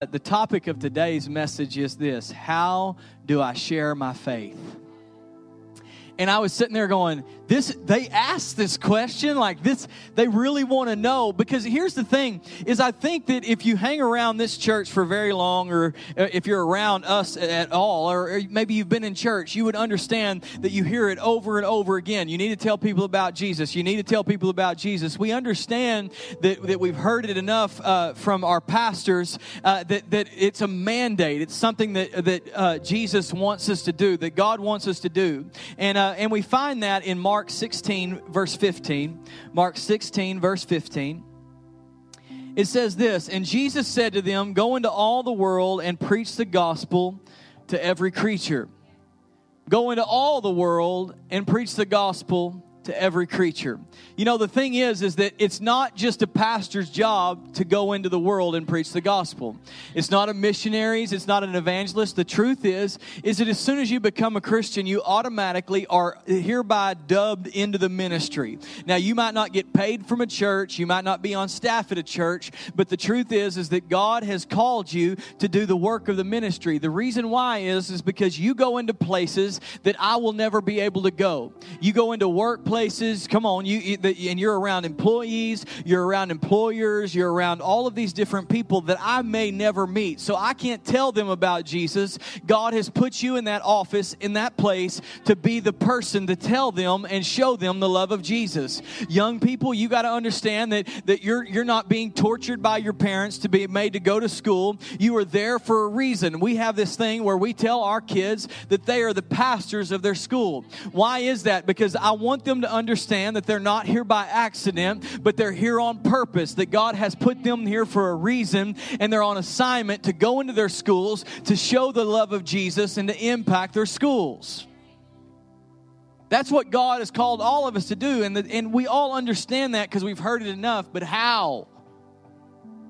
The topic of today's message is this How do I share my faith? And I was sitting there going, this they asked this question like this they really want to know because here's the thing is i think that if you hang around this church for very long or uh, if you're around us at all or maybe you've been in church you would understand that you hear it over and over again. You need to tell people about jesus. You need to tell people about jesus. We understand that, that we've heard it enough uh, from our pastors uh, that, that it's a mandate. It's something that, that uh, jesus wants us to do that god wants us to do. And, uh, and we find that in mark Mark 16, verse 15. Mark 16, verse 15. It says this And Jesus said to them, Go into all the world and preach the gospel to every creature. Go into all the world and preach the gospel to every creature. You know, the thing is, is that it's not just a pastor's job to go into the world and preach the gospel. It's not a missionary's, it's not an evangelist. The truth is, is that as soon as you become a Christian, you automatically are hereby dubbed into the ministry. Now, you might not get paid from a church, you might not be on staff at a church, but the truth is, is that God has called you to do the work of the ministry. The reason why is, is because you go into places that I will never be able to go. You go into workplaces Come on, you and you're around employees, you're around employers, you're around all of these different people that I may never meet. So I can't tell them about Jesus. God has put you in that office, in that place, to be the person to tell them and show them the love of Jesus. Young people, you got to understand that that you're you're not being tortured by your parents to be made to go to school. You are there for a reason. We have this thing where we tell our kids that they are the pastors of their school. Why is that? Because I want them to to understand that they're not here by accident, but they're here on purpose, that God has put them here for a reason, and they're on assignment to go into their schools to show the love of Jesus and to impact their schools. That's what God has called all of us to do, and, the, and we all understand that because we've heard it enough, but how?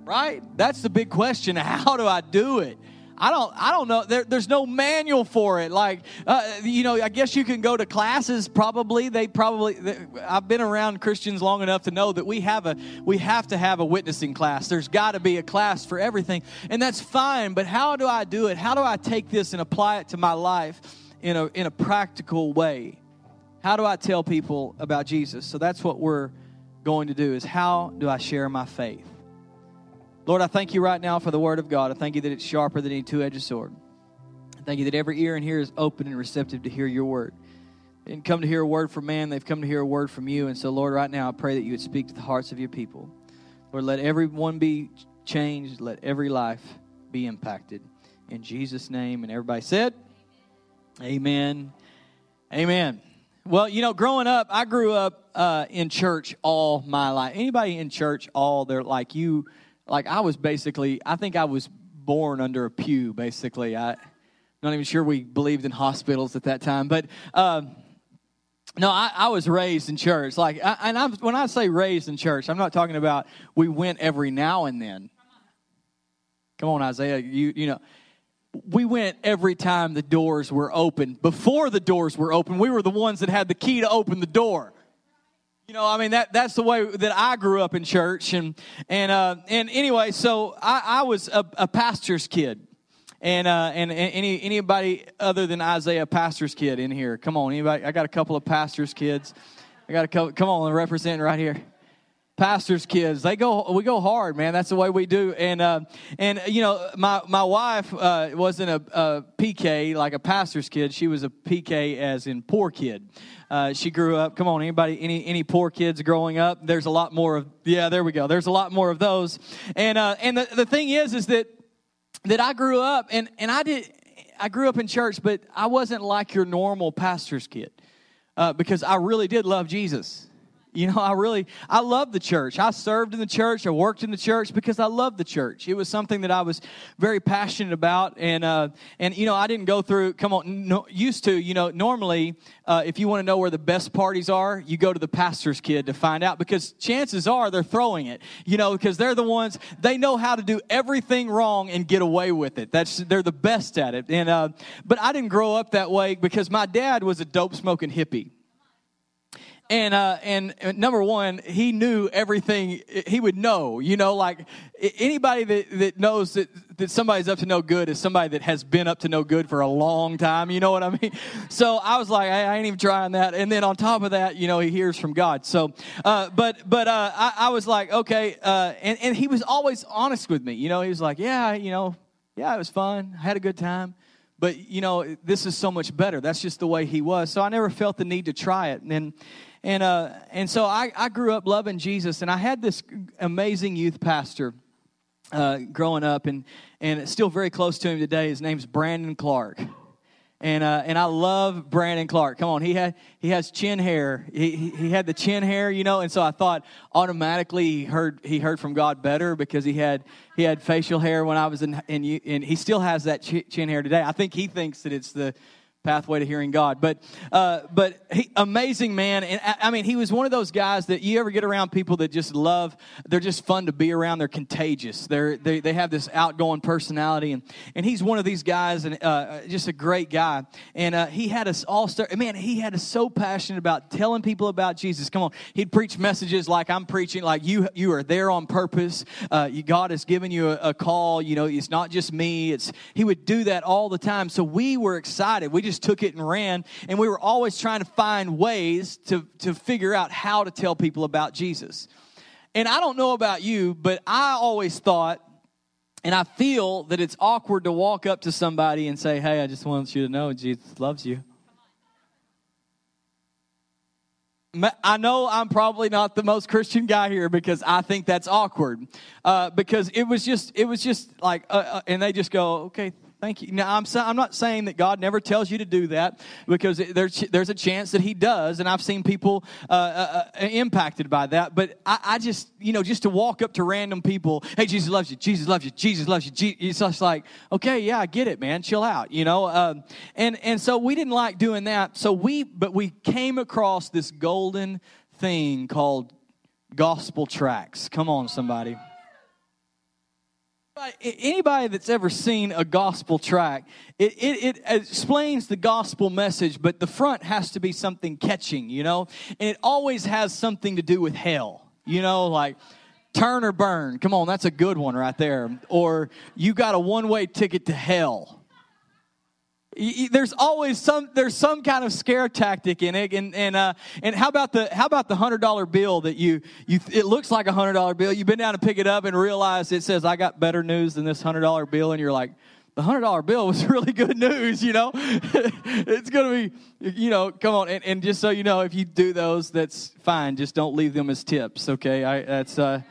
Right? That's the big question. How do I do it? I don't, I don't know. There, there's no manual for it. Like, uh, you know, I guess you can go to classes. Probably they probably. They, I've been around Christians long enough to know that we have a, we have to have a witnessing class. There's got to be a class for everything, and that's fine. But how do I do it? How do I take this and apply it to my life in a in a practical way? How do I tell people about Jesus? So that's what we're going to do. Is how do I share my faith? Lord, I thank you right now for the word of God. I thank you that it's sharper than any two edged sword. I thank you that every ear in here is open and receptive to hear your word. They didn't come to hear a word from man, they've come to hear a word from you. And so, Lord, right now I pray that you would speak to the hearts of your people. Lord, let everyone be changed, let every life be impacted. In Jesus' name. And everybody said, Amen. Amen. Well, you know, growing up, I grew up uh, in church all my life. Anybody in church all their like you like I was basically, I think I was born under a pew. Basically, I, am not even sure we believed in hospitals at that time, but. Um, no, I, I, was raised in church. Like, I, and I'm, when I say raised in church, I'm not talking about we went every now and then. Come on, Isaiah. You you know, we went every time the doors were open. Before the doors were open, we were the ones that had the key to open the door. You know, I mean that that's the way that I grew up in church, and and uh, and anyway, so I, I was a, a pastor's kid, and uh, and any anybody other than Isaiah, pastor's kid in here? Come on, anybody? I got a couple of pastors' kids. I got a couple. Come on, representing right here pastors kids. They go we go hard man. That's the way we do. And uh, and you know my my wife uh, wasn't a, a, pk like a pastor's kid. She was a pk as in poor kid. Uh, she grew up come on anybody any any poor kids growing up? There's a lot more of yeah there we go. There's a lot more of those. And uh, and the, the thing is is that that i grew up and and i did i grew up in church but i wasn't like your normal pastor's kid uh, because i really did love jesus you know, I really, I love the church. I served in the church. I worked in the church because I love the church. It was something that I was very passionate about. And, uh, and you know, I didn't go through, come on, no, used to, you know, normally, uh, if you want to know where the best parties are, you go to the pastor's kid to find out because chances are they're throwing it, you know, because they're the ones, they know how to do everything wrong and get away with it. That's, they're the best at it. And, uh, but I didn't grow up that way because my dad was a dope smoking hippie and uh, and number one, he knew everything. He would know, you know, like anybody that, that knows that, that somebody's up to no good is somebody that has been up to no good for a long time. You know what I mean? So I was like, I, I ain't even trying that. And then on top of that, you know, he hears from God. So, uh, but but uh, I, I, was like, okay, uh, and and he was always honest with me. You know, he was like, yeah, you know, yeah, it was fun. I had a good time. But you know, this is so much better. That's just the way he was. So I never felt the need to try it. And then and, uh, and so I, I grew up loving Jesus, and I had this amazing youth pastor uh, growing up, and, and still very close to him today. His name's Brandon Clark. And, uh, and I love Brandon Clark. Come on, he had he has chin hair. He, he, he had the chin hair, you know. And so I thought automatically he heard he heard from God better because he had he had facial hair when I was in, and and he still has that chin hair today. I think he thinks that it's the pathway to hearing God. But uh, but he, amazing man, and I, I, mean, he was one of those guys that you ever get around people that just love. They're just fun to be around. They're contagious. They're they, they have this outgoing personality, and and he's one of these guys, and uh, just a great guy. And uh, he had us all start. Man, he had us so passionate about telling people about Jesus. Come on, he'd preach messages like I'm preaching, like you you are there on purpose. Uh, you, God has given you a, a call. You know, it's not just me. It's he would do that all the time. So we were excited. We just took it and ran. And we were always trying to find ways to, to figure out how to tell people about Jesus. And I don't know about you, but I always thought, and I feel that it's awkward to walk up to somebody and say, Hey, I just want you to know Jesus loves you. I know I'm probably not the most Christian guy here because I think that's awkward. Uh, because it was just, it was just like, uh, uh, and they just go, okay, Thank you. Now, I'm, I'm not saying that God never tells you to do that because there's, there's a chance that He does, and I've seen people uh, uh, uh, impacted by that. But I, I, just, you know, just to walk up to random people, hey, Jesus loves you, Jesus loves you, Jesus loves you. It's just like, okay, yeah, I get it, man, chill out, you know. Um, and and so we didn't like doing that. So we, but we came across this golden thing called gospel tracts. Come on, somebody anybody that's ever seen a gospel tract, it, it, it, explains the gospel message, but the front has to be something catching, you know? And it always has something to do with hell, you know, like turn or burn. Come on, that's a good one right there. Or you got a one way ticket to hell there's always some there's some kind of scare tactic in it. And and uh, and how about the how about the hundred dollar bill that you you it looks like a hundred dollar bill. You've been down to pick it up and realize it says I got better news than this hundred dollar bill. And you're like the hundred dollar bill was really good news you know? It's gonna be you know come on. And, and just so you know if you do those that's fine. Just don't leave them as tips okay? I, that's uh,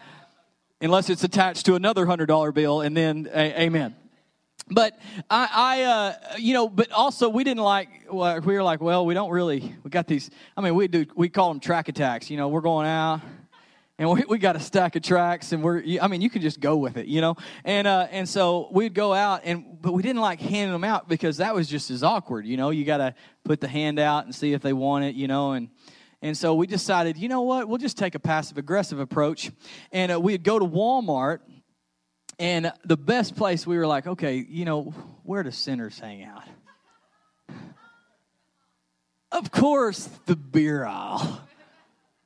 unless it's attached to another hundred dollar bill and then a, amen but I, I uh, you know, but also we didn't like. Well, we were like, well, we don't really. We got these. I mean, we do. We call them track attacks. You know, we're going out, and we, we got a stack of tracks, and we're. I mean, you can just go with it. You know, and uh, and so we'd go out, and but we didn't like handing them out because that was just as awkward. You know, you got to put the hand out and see if they want it. You know, and. And so we decided, you know what? We'll just take a passive aggressive approach. And uh, we'd go to Walmart and the best place we were like, okay, you know, where do sinners hang out? Of course, the beer aisle.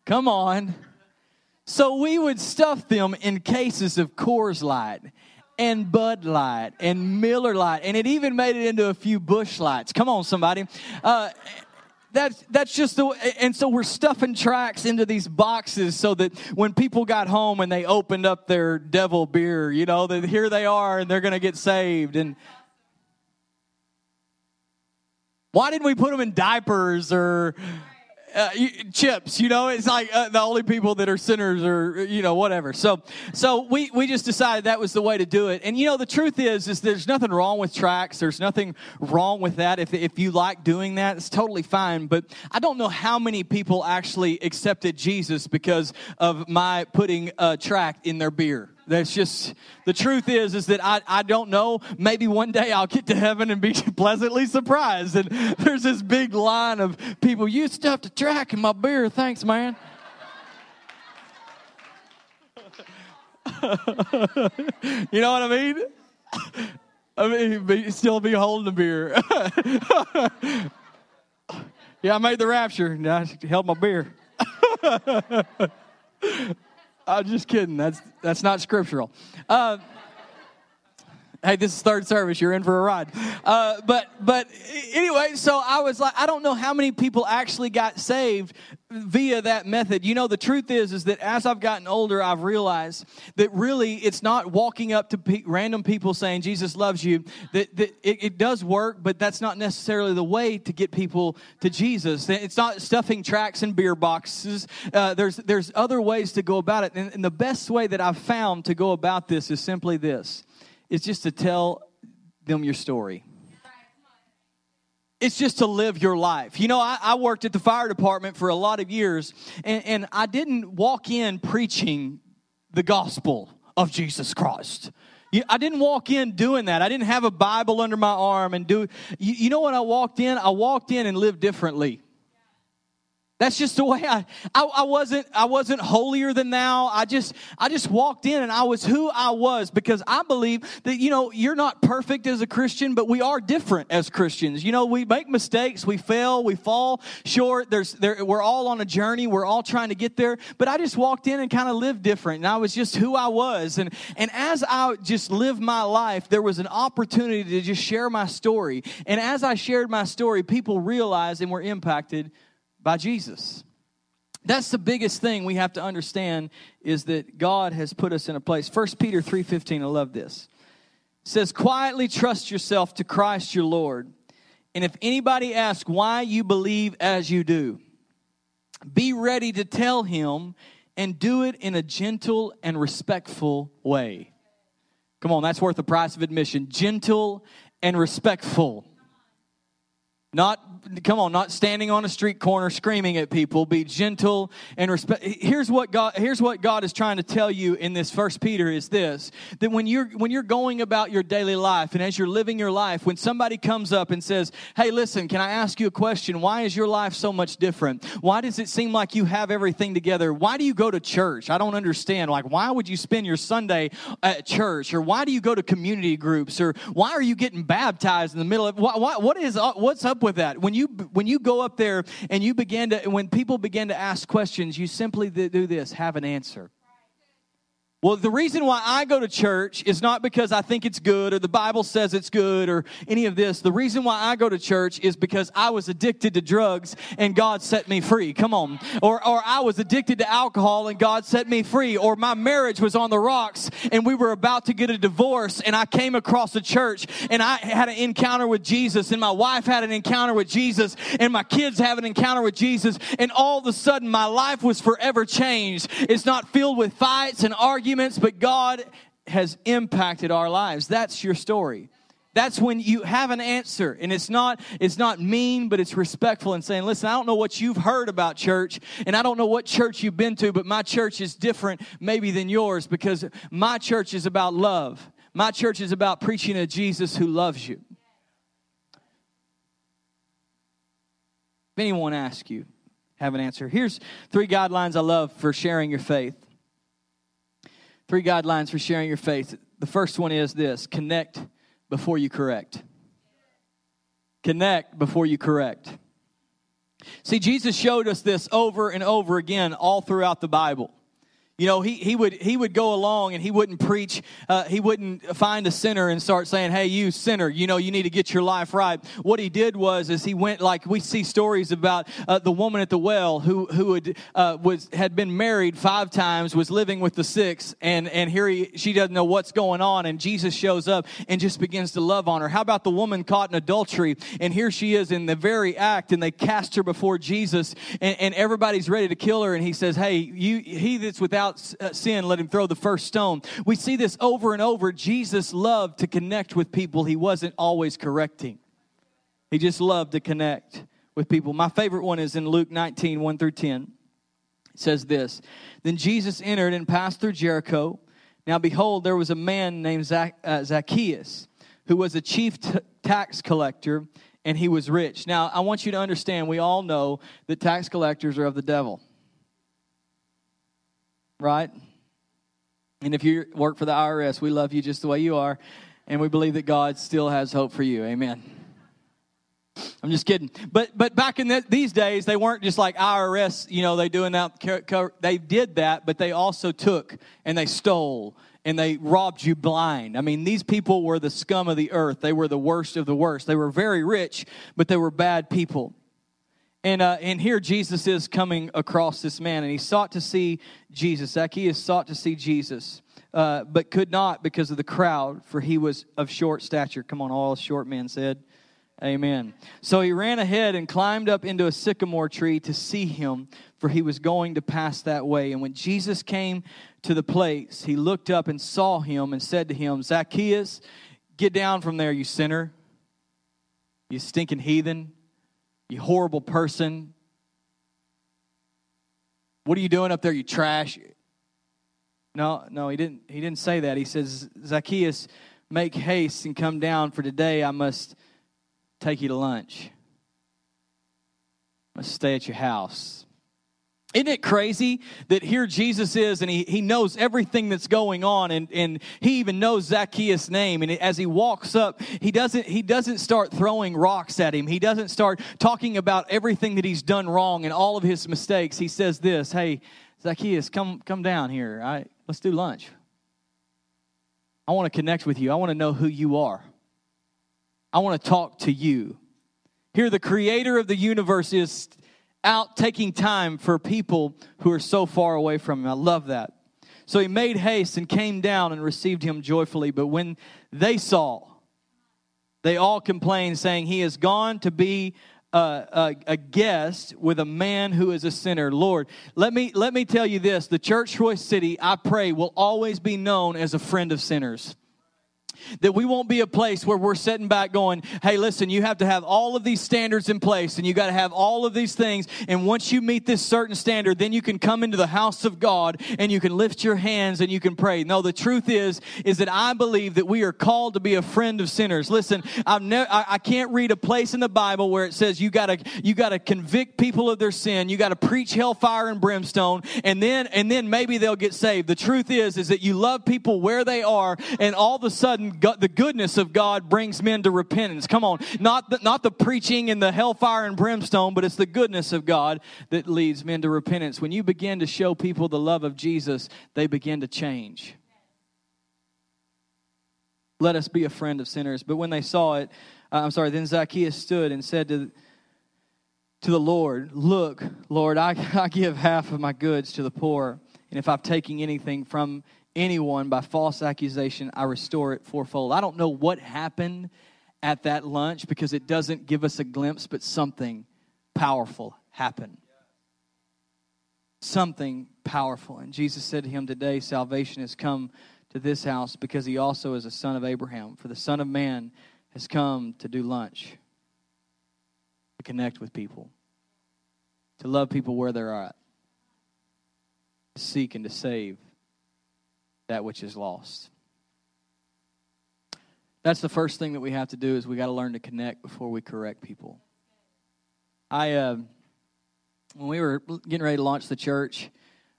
Come on. So we would stuff them in cases of Coors Light and Bud Light and Miller Lite, and it even made it into a few Busch Lights. Come on, somebody. Uh, that's that's just the and so we're stuffing tracks into these boxes so that when people got home and they opened up their devil beer you know that here they are and they're going to get saved. And why didn't we put them in diapers or uh, chips you know it's like uh, the only people that are sinners or you know whatever. So so we we just decided that was the way to do it. And you know the truth is is there's nothing wrong with tracks. there's nothing wrong with that. If if you like doing that it's totally fine. But i don't know how many people actually accepted jesus because of my putting a tract in their beer that's just the truth is is that I, I don't know. Maybe one day I'll get to heaven and be pleasantly surprised. And there's this big line of people, you stuffed a track in my beer. Thanks, man. you know what I mean? I mean, be, still be holding the beer. yeah, I made the rapture. And I held my beer. I'm just kidding. That's that's not scriptural. Uh, hey, this is third service. You're in for a ride. Uh, but but anyway, so I was like, I don't know how many people actually got saved via that method. You know, the truth is, is that as I've gotten older, I've realized that really it's not walking up to pe- random people saying Jesus loves you. That, that it, it, does work, but that's not necessarily the way to get people to Jesus. It's not stuffing tracts in beer boxes. Uh, there's there's other ways to go about it, and, and the best way that I've found to go about this is simply this is just to tell them your story. It's just to live your life. You know, I, I, worked at the fire department for a lot of years, and, and I didn't walk in preaching the gospel of Jesus Christ. I didn't walk in doing that. I didn't have a Bible under my arm and do. You, you know what? I walked in. I walked in and lived differently. That's just the way I, I, I, wasn't I wasn't holier than thou. I just I just walked in and I was who I was because I believe that you know you're not perfect as a Christian, but we are different as Christians. You know, we make mistakes, we fail, we fall short. There's there we're all on a journey, we're all trying to get there. But I just walked in and kind of lived different. And I was just who I was. And and as I just lived my life, there was an opportunity to just share my story. And as I shared my story, people realized and were impacted by Jesus. That's the biggest thing we have to understand is that God has put us in a place. 1 Peter 3:15, I love this. Says, "Quietly trust yourself to Christ your Lord. And if anybody asks why you believe as you do, be ready to tell him and do it in a gentle and respectful way." Come on, that's worth the price of admission. Gentle and respectful. Not, come on, not standing on a street corner screaming at people. Be gentle and respect. Here's what God, here's what God is trying to tell you in this first Peter is this, that when you're, when you're going about your daily life and as you're living your life, when somebody comes up and says, Hey, listen, can I ask you a question? Why is your life so much different? Why does it seem like you have everything together? Why do you go to church? I don't understand. Like, why would you spend your Sunday at church? Or why do you go to community groups? Or why are you getting baptized in the middle of, what, what, what is, what's up with that. When you when you go up there and you begin to when people begin to ask questions, you simply do this, have an answer. Well, the reason why I go to church is not because I think it's good or the Bible says it's good or any of this. The reason why I go to church is because I was addicted to drugs and God set me free. Come on. Or, or I was addicted to alcohol and God set me free. Or my marriage was on the rocks and we were about to get a divorce and I came across a church and I had an encounter with Jesus and my wife had an encounter with Jesus and my kids have an encounter with Jesus and all of a sudden my life was forever changed. It's not filled with fights and arguments arguments, but God has impacted our lives. That's your story. That's when you have an answer and it's not it's not mean but it's respectful and saying, "Listen, I don't know what you've heard about church and I don't know what church you've been to, but my church is different maybe than yours because my church is about love. My church is about preaching a Jesus who loves you." If anyone asks you, have an answer. Here's three guidelines I love for sharing your faith. Three guidelines for sharing your faith. The first one is this connect before you correct. Connect before you correct. See, Jesus showed us this over and over again all throughout the Bible. You know, he, he would he would go along and he wouldn't preach. Uh, he wouldn't find a sinner and start saying, "Hey, you sinner, you know you need to get your life right." What he did was, is he went like we see stories about uh, the woman at the well who who had uh, was had been married five times, was living with the sixth, and and here he, she doesn't know what's going on, and Jesus shows up and just begins to love on her. How about the woman caught in adultery, and here she is in the very act, and they cast her before Jesus, and, and everybody's ready to kill her, and he says, "Hey, you he that's without." Without uh, sin, let him throw the first stone. We see this over and over. Jesus loved to connect with people, he wasn't always correcting. He just loved to connect with people. My favorite one is in Luke 19 1 through 10. It says this Then Jesus entered and passed through Jericho. Now, behold, there was a man named uh, Zacchaeus who was a chief t- tax collector and he was rich. Now, I want you to understand, we all know that tax collectors are of the devil right? And if you work for the IRS, we love you just the way you are, and we believe that God still has hope for you. Amen. I'm just kidding. But but back in the, these days, they weren't just like IRS. You know, they doing that. They did that, but they also took and they stole and they robbed you blind. I mean, these people were the scum of the earth. They were the worst of the worst. They were very rich, but they were bad people. And, uh, and here Jesus is coming across this man, and he sought to see Jesus. Zacchaeus sought to see Jesus, uh, but could not because of the crowd, for he was of short stature. Come on, all short men said. Amen. So he ran ahead and climbed up into a sycamore tree to see him, for he was going to pass that way. And when Jesus came to the place, he looked up and saw him and said to him, Zacchaeus, get down from there, you sinner, you stinking heathen, you horrible person. What are you doing up there, you trash? No, no, he didn't he didn't say that. He says, Zacchaeus, make haste and come down, for today I must take you to lunch. I must stay at your house. Isn't it crazy that here Jesus is and he, he knows everything that's going on and, and he even knows Zacchaeus' name. And as he walks up, he doesn't, he doesn't start throwing rocks at him. He doesn't start talking about everything that he's done wrong and all of his mistakes. He says this, hey, Zacchaeus, come, come down here. All right, let's do lunch. I want to connect with you. I want to know who you are. I want to talk to you. Here, the creator of the universe is out taking time for people who are so far away from him. I love that. So he made haste and came down and received him joyfully. But when they saw, they all complained, saying, He has gone to be a, a, a, guest with a man who is a sinner. Lord, let me, let me tell you this the church Royse City, I pray, will always be known as a friend of sinners. That we won't be a place where we're sitting back going, hey, listen, you have to have all of these standards in place and you got to have all of these things. And once you meet this certain standard, then you can come into the house of God and you can lift your hands and you can pray. No, the truth is, is that I believe that we are called to be a friend of sinners. Listen, I've never, I, I can't read a place in the Bible where it says you got to, you got to convict people of their sin. You got to preach hellfire and brimstone and then, and then maybe they'll get saved. The truth is, is that you love people where they are and all of a sudden God, the goodness of God brings men to repentance. Come on, not the, not the preaching and the hellfire and brimstone, but it's the goodness of God that leads men to repentance. When you begin to show people the love of Jesus, they begin to change. Let us be a friend of sinners. But when they saw it, uh, I'm sorry, then Zacchaeus stood and said to, to the Lord, Look, Lord, I, I give half of my goods to the poor. And if I've taken anything from anyone by false accusation, I restore it fourfold. I don't know what happened at that lunch because it doesn't give us a glimpse, but something powerful happened. Something powerful. And Jesus said to him, Today salvation has come to this house because he also is a son of Abraham. For the Son of Man has come to do lunch, to connect with people, to love people where they're at, to seek and to save that which is lost. That's the first thing that we have to do is we got to learn to connect before we correct people. I uh, when we were getting ready to launch the church,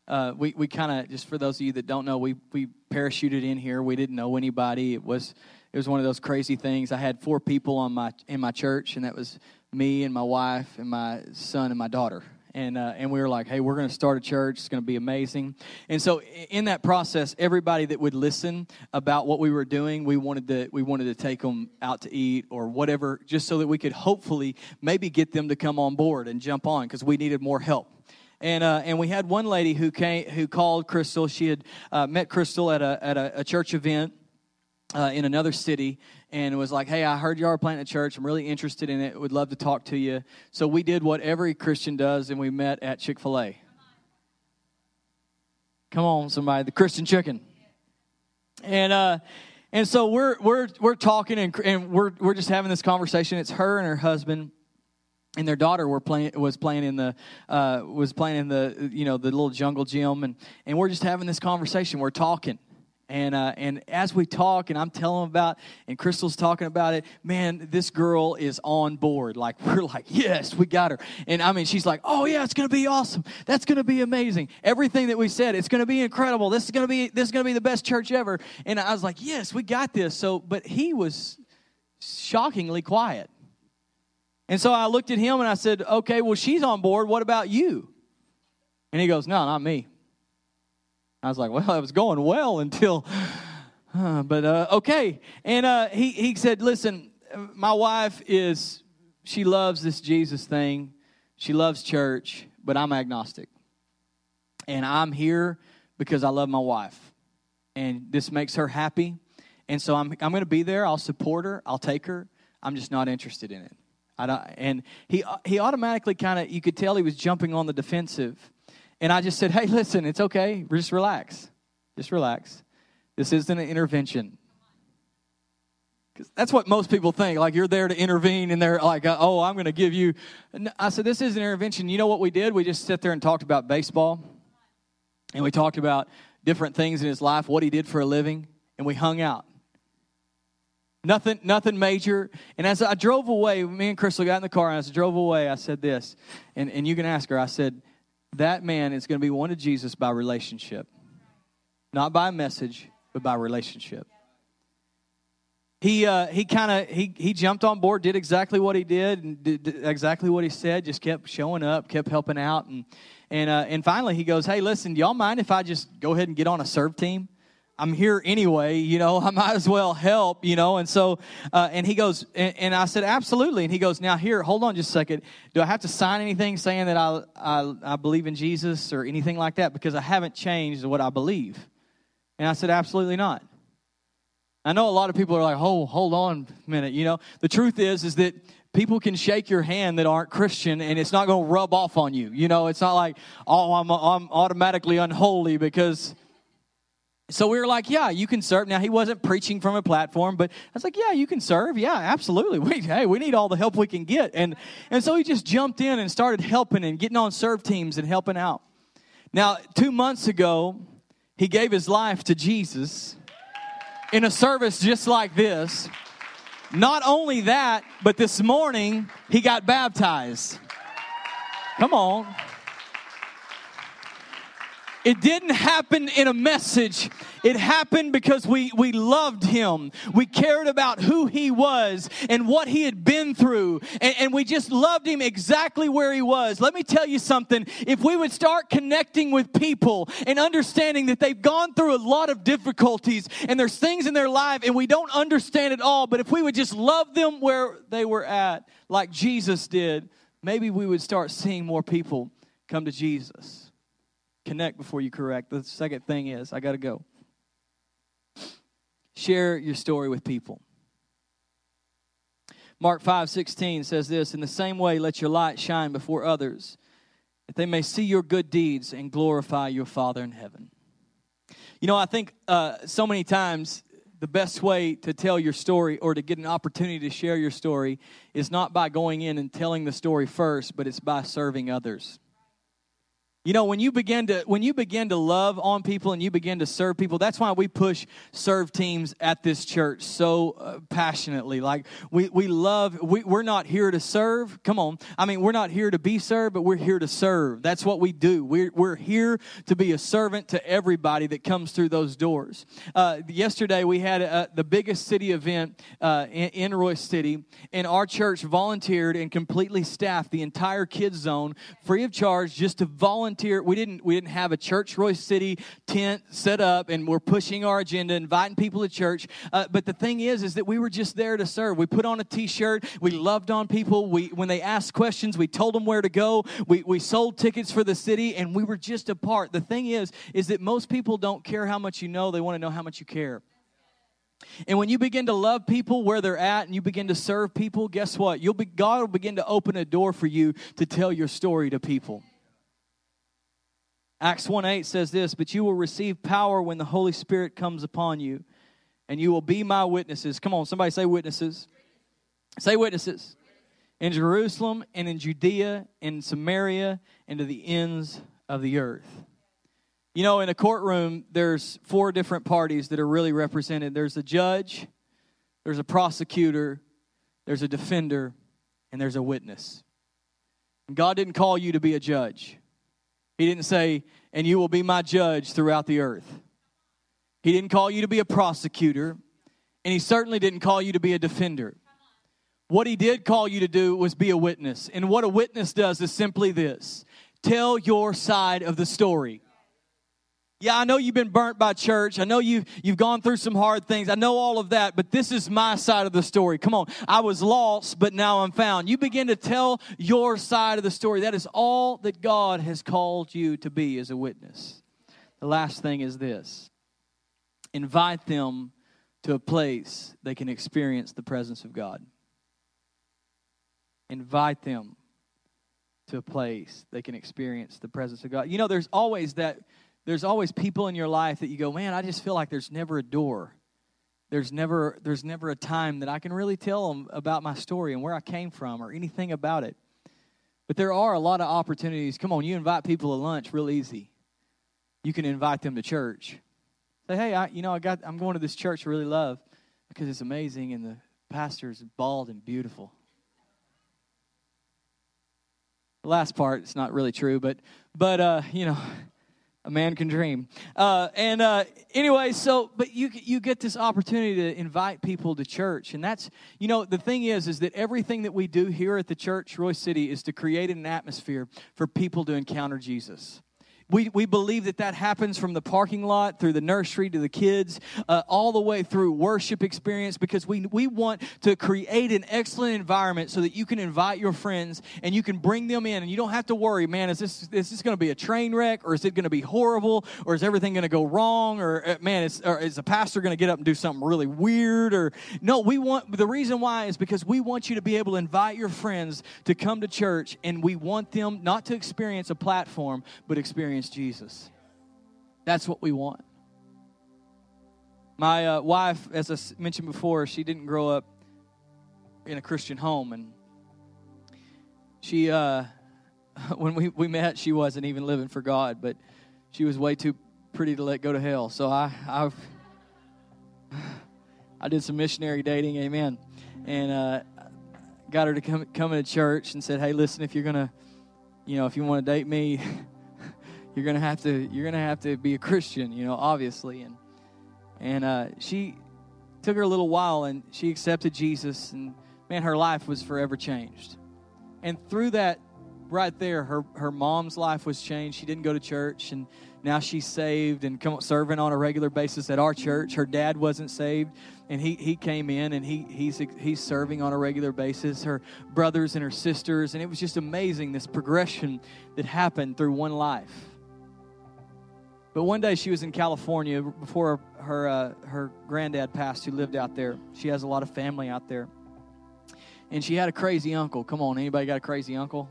uh, we we kind of just for those of you that don't know, we we parachuted in here. We didn't know anybody. It was it was one of those crazy things. I had four people on my in my church, and that was me and my wife and my son and my daughter and uh, and we were like, hey, we're going to start a church. It's going to be amazing. And so in that process, everybody that would listen about what we were doing, we wanted to we wanted to take them out to eat or whatever, just so that we could hopefully maybe get them to come on board and jump on because we needed more help. And, uh, and we had one lady who came who called Crystal. She had uh, met Crystal at a at a, a church event uh, in another city and was like, Hey, I heard you are planting a church. I'm really interested in it. Would love to talk to you. So we did what every Christian does, and we met at Chick fil A. Come on, somebody, the Christian chicken. And, uh, and so we're, we're, we're talking and, and we're, we're just having this conversation. It's her and her husband and their daughter were playing was playing in the uh, was playing in the you know the little jungle gym and and we're just having this conversation we're talking and, uh, and as we talk, and I'm telling about, and Crystal's talking about it, man, this girl is on board. Like, we're like, yes, we got her. And I mean, she's like, oh, yeah, it's going to be awesome. That's going to be amazing. Everything that we said, it's going to be incredible. This is going to be, this is going to be the best church ever. And I was like, yes, we got this. So, but he was shockingly quiet. And so I looked at him and I said, Okay, well, she's on board. What about you? And he goes, No, not me. I was like, Well, it was going well until, uh, but uh, okay. And uh, he, he said, Listen, my wife is, she loves this Jesus thing. She loves church, but I'm agnostic. And I'm here because I love my wife. And this makes her happy. And so I'm, I'm going to be there. I'll support her. I'll take her. I'm just not interested in it. I don't, and he, he automatically kind of, you could tell he was jumping on the defensive. And I just said, hey, listen, it's okay. Just relax. Just relax. This isn't an intervention. Because that's what most people think. Like you're there to intervene, and they're like, uh, oh, I'm going to give you. I said, this is an intervention. You know what we did? We just sat there and talked about baseball. And we talked about different things in his life, what he did for a living, and we hung out. Nothing, nothing major. And as I drove away, me and Crystal got in the car, and as I drove away, I said this, and, and you can ask her. I said, That man is going to be one to Jesus by relationship. Not by message, but by relationship. He, uh, he kind of he, he jumped on board did exactly what he did and did exactly what he said just kept showing up kept helping out and and uh, and finally he goes hey listen do y'all mind if i just go ahead and get on a serve team I'm here anyway, you know, I might as well help, you know. And so, uh, and he goes, and, and, I said, absolutely. And he goes, now here, hold on just a second. Do I have to sign anything saying that I, I, I believe in Jesus or anything like that? Because I haven't changed what I believe. And I said, absolutely not. I know a lot of people are like, oh, hold on a minute. You know, the truth is, is that people can shake your hand that aren't Christian and it's not going to rub off on you. You know, it's not like, oh, I'm, I'm automatically unholy because so we were like, yeah, you can serve. Now, he wasn't preaching from a platform, but I was like, yeah, you can serve. Yeah, absolutely. We, hey, we need all the help we can get. And, and so he just jumped in and started helping and getting on serve teams and helping out. Now, two months ago, he gave his life to Jesus in a service just like this. Not only that, but this morning, he got baptized. Come on. It didn't happen in a message. It happened because we, we loved him. We cared about who he was and what he had been through. And, and we just loved him exactly where he was. Let me tell you something. If we would start connecting with people and understanding that they've gone through a lot of difficulties and there's things in their life and we don't understand it all, but if we would just love them where they were at, like Jesus did, maybe we would start seeing more people come to Jesus connect before you correct. The second thing is, I got to go. Share your story with people. Mark 5 16 says this In the same way, let your light shine before others, that they may see your good deeds and glorify your Father in heaven. You know, I think uh, so many times the best way to tell your story or to get an opportunity to share your story is not by going in and telling the story first, but it's by serving others. You know, when you begin to when you begin to love on people and you begin to serve people, that's why we push serve teams at this church so uh, passionately. Like we we love we, we're not here to serve. Come on. I mean, we're not here to be served, but we're here to serve. That's what we do. We're we're here to be a servant to everybody that comes through those doors. Uh, yesterday we had a, the biggest city event uh, in, in Royse City, and our church volunteered and completely staffed the entire kids zone free of charge just to volunteer volunteer. We didn't we didn't have a church Royse City tent set up, and we're pushing our agenda, inviting people to church. Uh, but the thing is, is that we were just there to serve. We put on a T-shirt. We loved on people. We when they asked questions, we told them where to go. We we sold tickets for the city, and we were just a part. The thing is, is that most people don't care how much you know; they want to know how much you care. And when you begin to love people where they're at and you begin to serve people, guess what? You'll be, God will begin to open a door for you to tell your story to people. Acts 1 8 says this, but you will receive power when the Holy Spirit comes upon you, and you will be my witnesses. Come on, somebody say witnesses. Say witnesses. In Jerusalem and in Judea and Samaria and to the ends of the earth. You know, in a courtroom, there's four different parties that are really represented there's a judge, there's a prosecutor, there's a defender, and there's a witness. And God didn't call you to be a judge. He didn't say, and you will be my judge throughout the earth. He didn't call you to be a prosecutor, and he certainly didn't call you to be a defender. What he did call you to do was be a witness. And what a witness does is simply this tell your side of the story. Yeah, I know you've been burnt by church. I know you've, you've gone through some hard things. I know all of that, but this is my side of the story. Come on. I was lost, but now I'm found. You begin to tell your side of the story. That is all that God has called you to be as a witness. The last thing is this invite them to a place they can experience the presence of God. Invite them to a place they can experience the presence of God. You know, there's always that there's always people in your life that you go, man, I just feel like there's never a door. There's never there's never a time that I can really tell them about my story and where I came from or anything about it. But there are a lot of opportunities. Come on, you invite people to lunch real easy. You can invite them to church. Say, hey, I, you know, I got I'm going to this church I really love because it's amazing and the pastor's bald and beautiful. The last part it's not really true, but but uh, you know, a man can dream. Uh, and uh, anyway, so but you you get this opportunity to invite people to church, and that's you know the thing is is that everything that we do here at the church, Royse City, is to create an atmosphere for people to encounter Jesus. We, we believe that that happens from the parking lot through the nursery to the kids, uh, all the way through worship experience because we, we want to create an excellent environment so that you can invite your friends and you can bring them in. And you don't have to worry, man, is this, is this going to be a train wreck or is it going to be horrible or is everything going to go wrong or, uh, man, is, or is the pastor going to get up and do something really weird or no, we want, the reason why is because we want you to be able to invite your friends to come to church and we want them not to experience a platform, but experience experience Jesus. That's what we want. My uh, wife, as I mentioned before, she didn't grow up in a Christian home, and she, uh, when we, we met, she wasn't even living for God, but she was way too pretty to let go to hell. So I, I, I did some missionary dating, amen, and uh, got her to come come into church and said, "Hey, listen, if you're gonna, you know, if you want to date me." you're gonna have to you're gonna have to be a Christian, you know, obviously. And and uh, she took her a little while, and she accepted Jesus, and man, her life was forever changed. And through that, right there, her her mom's life was changed. She didn't go to church, and now she's saved and come serving on a regular basis at our church. Her dad wasn't saved, and he, he came in and he he's he's serving on a regular basis. Her brothers and her sisters, and it was just amazing this progression that happened through one life. But one day she was in California before her uh, her granddad passed, who lived out there. She has a lot of family out there, and she had a crazy uncle. Come on, anybody got a crazy uncle?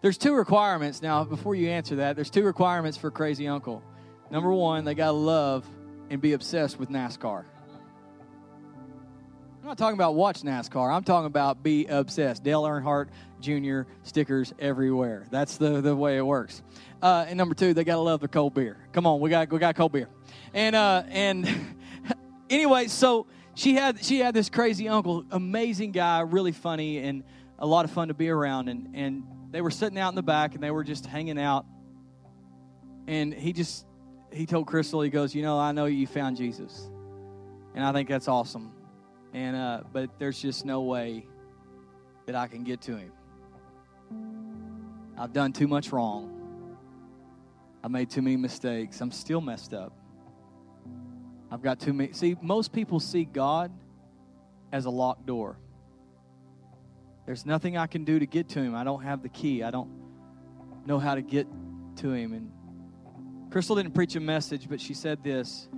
There's two requirements now. Before you answer that, there's two requirements for crazy uncle. Number one, they got to love and be obsessed with NASCAR. I'm not talking about watch NASCAR. I'm talking about be obsessed. Dale Earnhardt Jr. stickers everywhere. That's the, the way it works. Uh, and number two, they gotta love their cold beer. Come on, we got we got cold beer. And uh, and anyway, so she had she had this crazy uncle, amazing guy, really funny and a lot of fun to be around. And and they were sitting out in the back and they were just hanging out. And he just he told Crystal, he goes, you know, I know you found Jesus, and I think that's awesome and uh, but there's just no way that I can get to him. I've done too much wrong. I made too many mistakes. I'm still messed up. I've got too many. See, most people see God as a locked door. There's nothing I can do to get to him. I don't have the key. I don't know how to get to him. And Crystal didn't preach a message, but she said this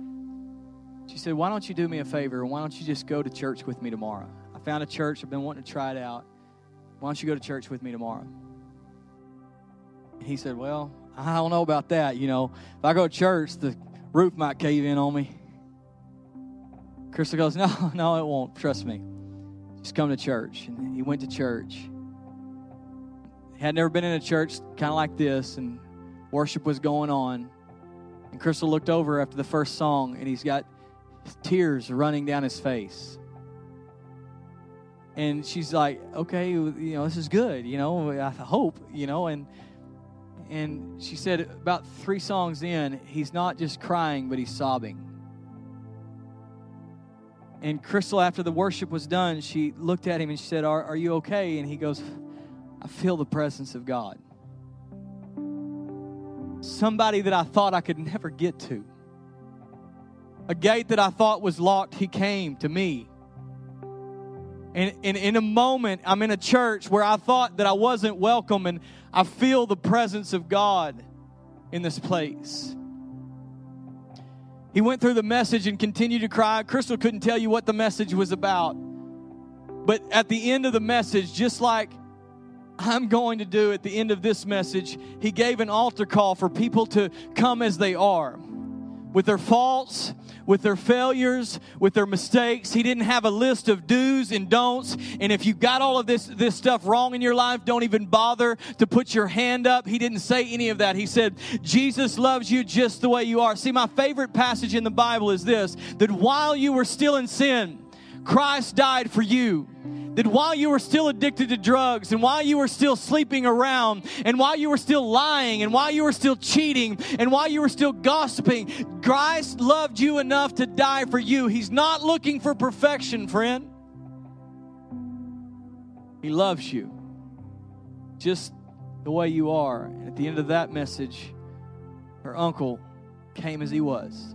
she said, Why don't you do me a favor? Why don't you just go to church with me tomorrow? I found a church. I've been wanting to try it out. Why don't you go to church with me tomorrow? He said, Well, I don't know about that. You know, if I go to church, the roof might cave in on me. Crystal goes, No, no, it won't. Trust me. Just come to church. And he went to church. He had never been in a church kind of like this, and worship was going on. And Crystal looked over after the first song, and he's got tears running down his face. And she's like, okay, you know, this is good, you know, I hope, you know, and and she said about three songs in, he's not just crying, but he's sobbing. And Crystal, after the worship was done, she looked at him and she said, Are, are you okay? And he goes, I feel the presence of God. Somebody that I thought I could never get to. A gate that I thought was locked, he came to me. And, and in a moment, I'm in a church where I thought that I wasn't welcome, and I feel the presence of God in this place. He went through the message and continued to cry. Crystal couldn't tell you what the message was about. But at the end of the message, just like I'm going to do at the end of this message, he gave an altar call for people to come as they are with their faults, with their failures, with their mistakes. He didn't have a list of do's and don'ts. And if you got all of this, this stuff wrong in your life, don't even bother to put your hand up. He didn't say any of that. He said, Jesus loves you just the way you are. See, my favorite passage in the Bible is this that while you were still in sin, Christ died for you that while you were still addicted to drugs and while you were still sleeping around and while you were still lying and while you were still cheating and while you were still gossiping, Christ loved you enough to die for you. He's not looking for perfection, friend. He loves you just the way you are. And at the end of that message, her uncle came as he was.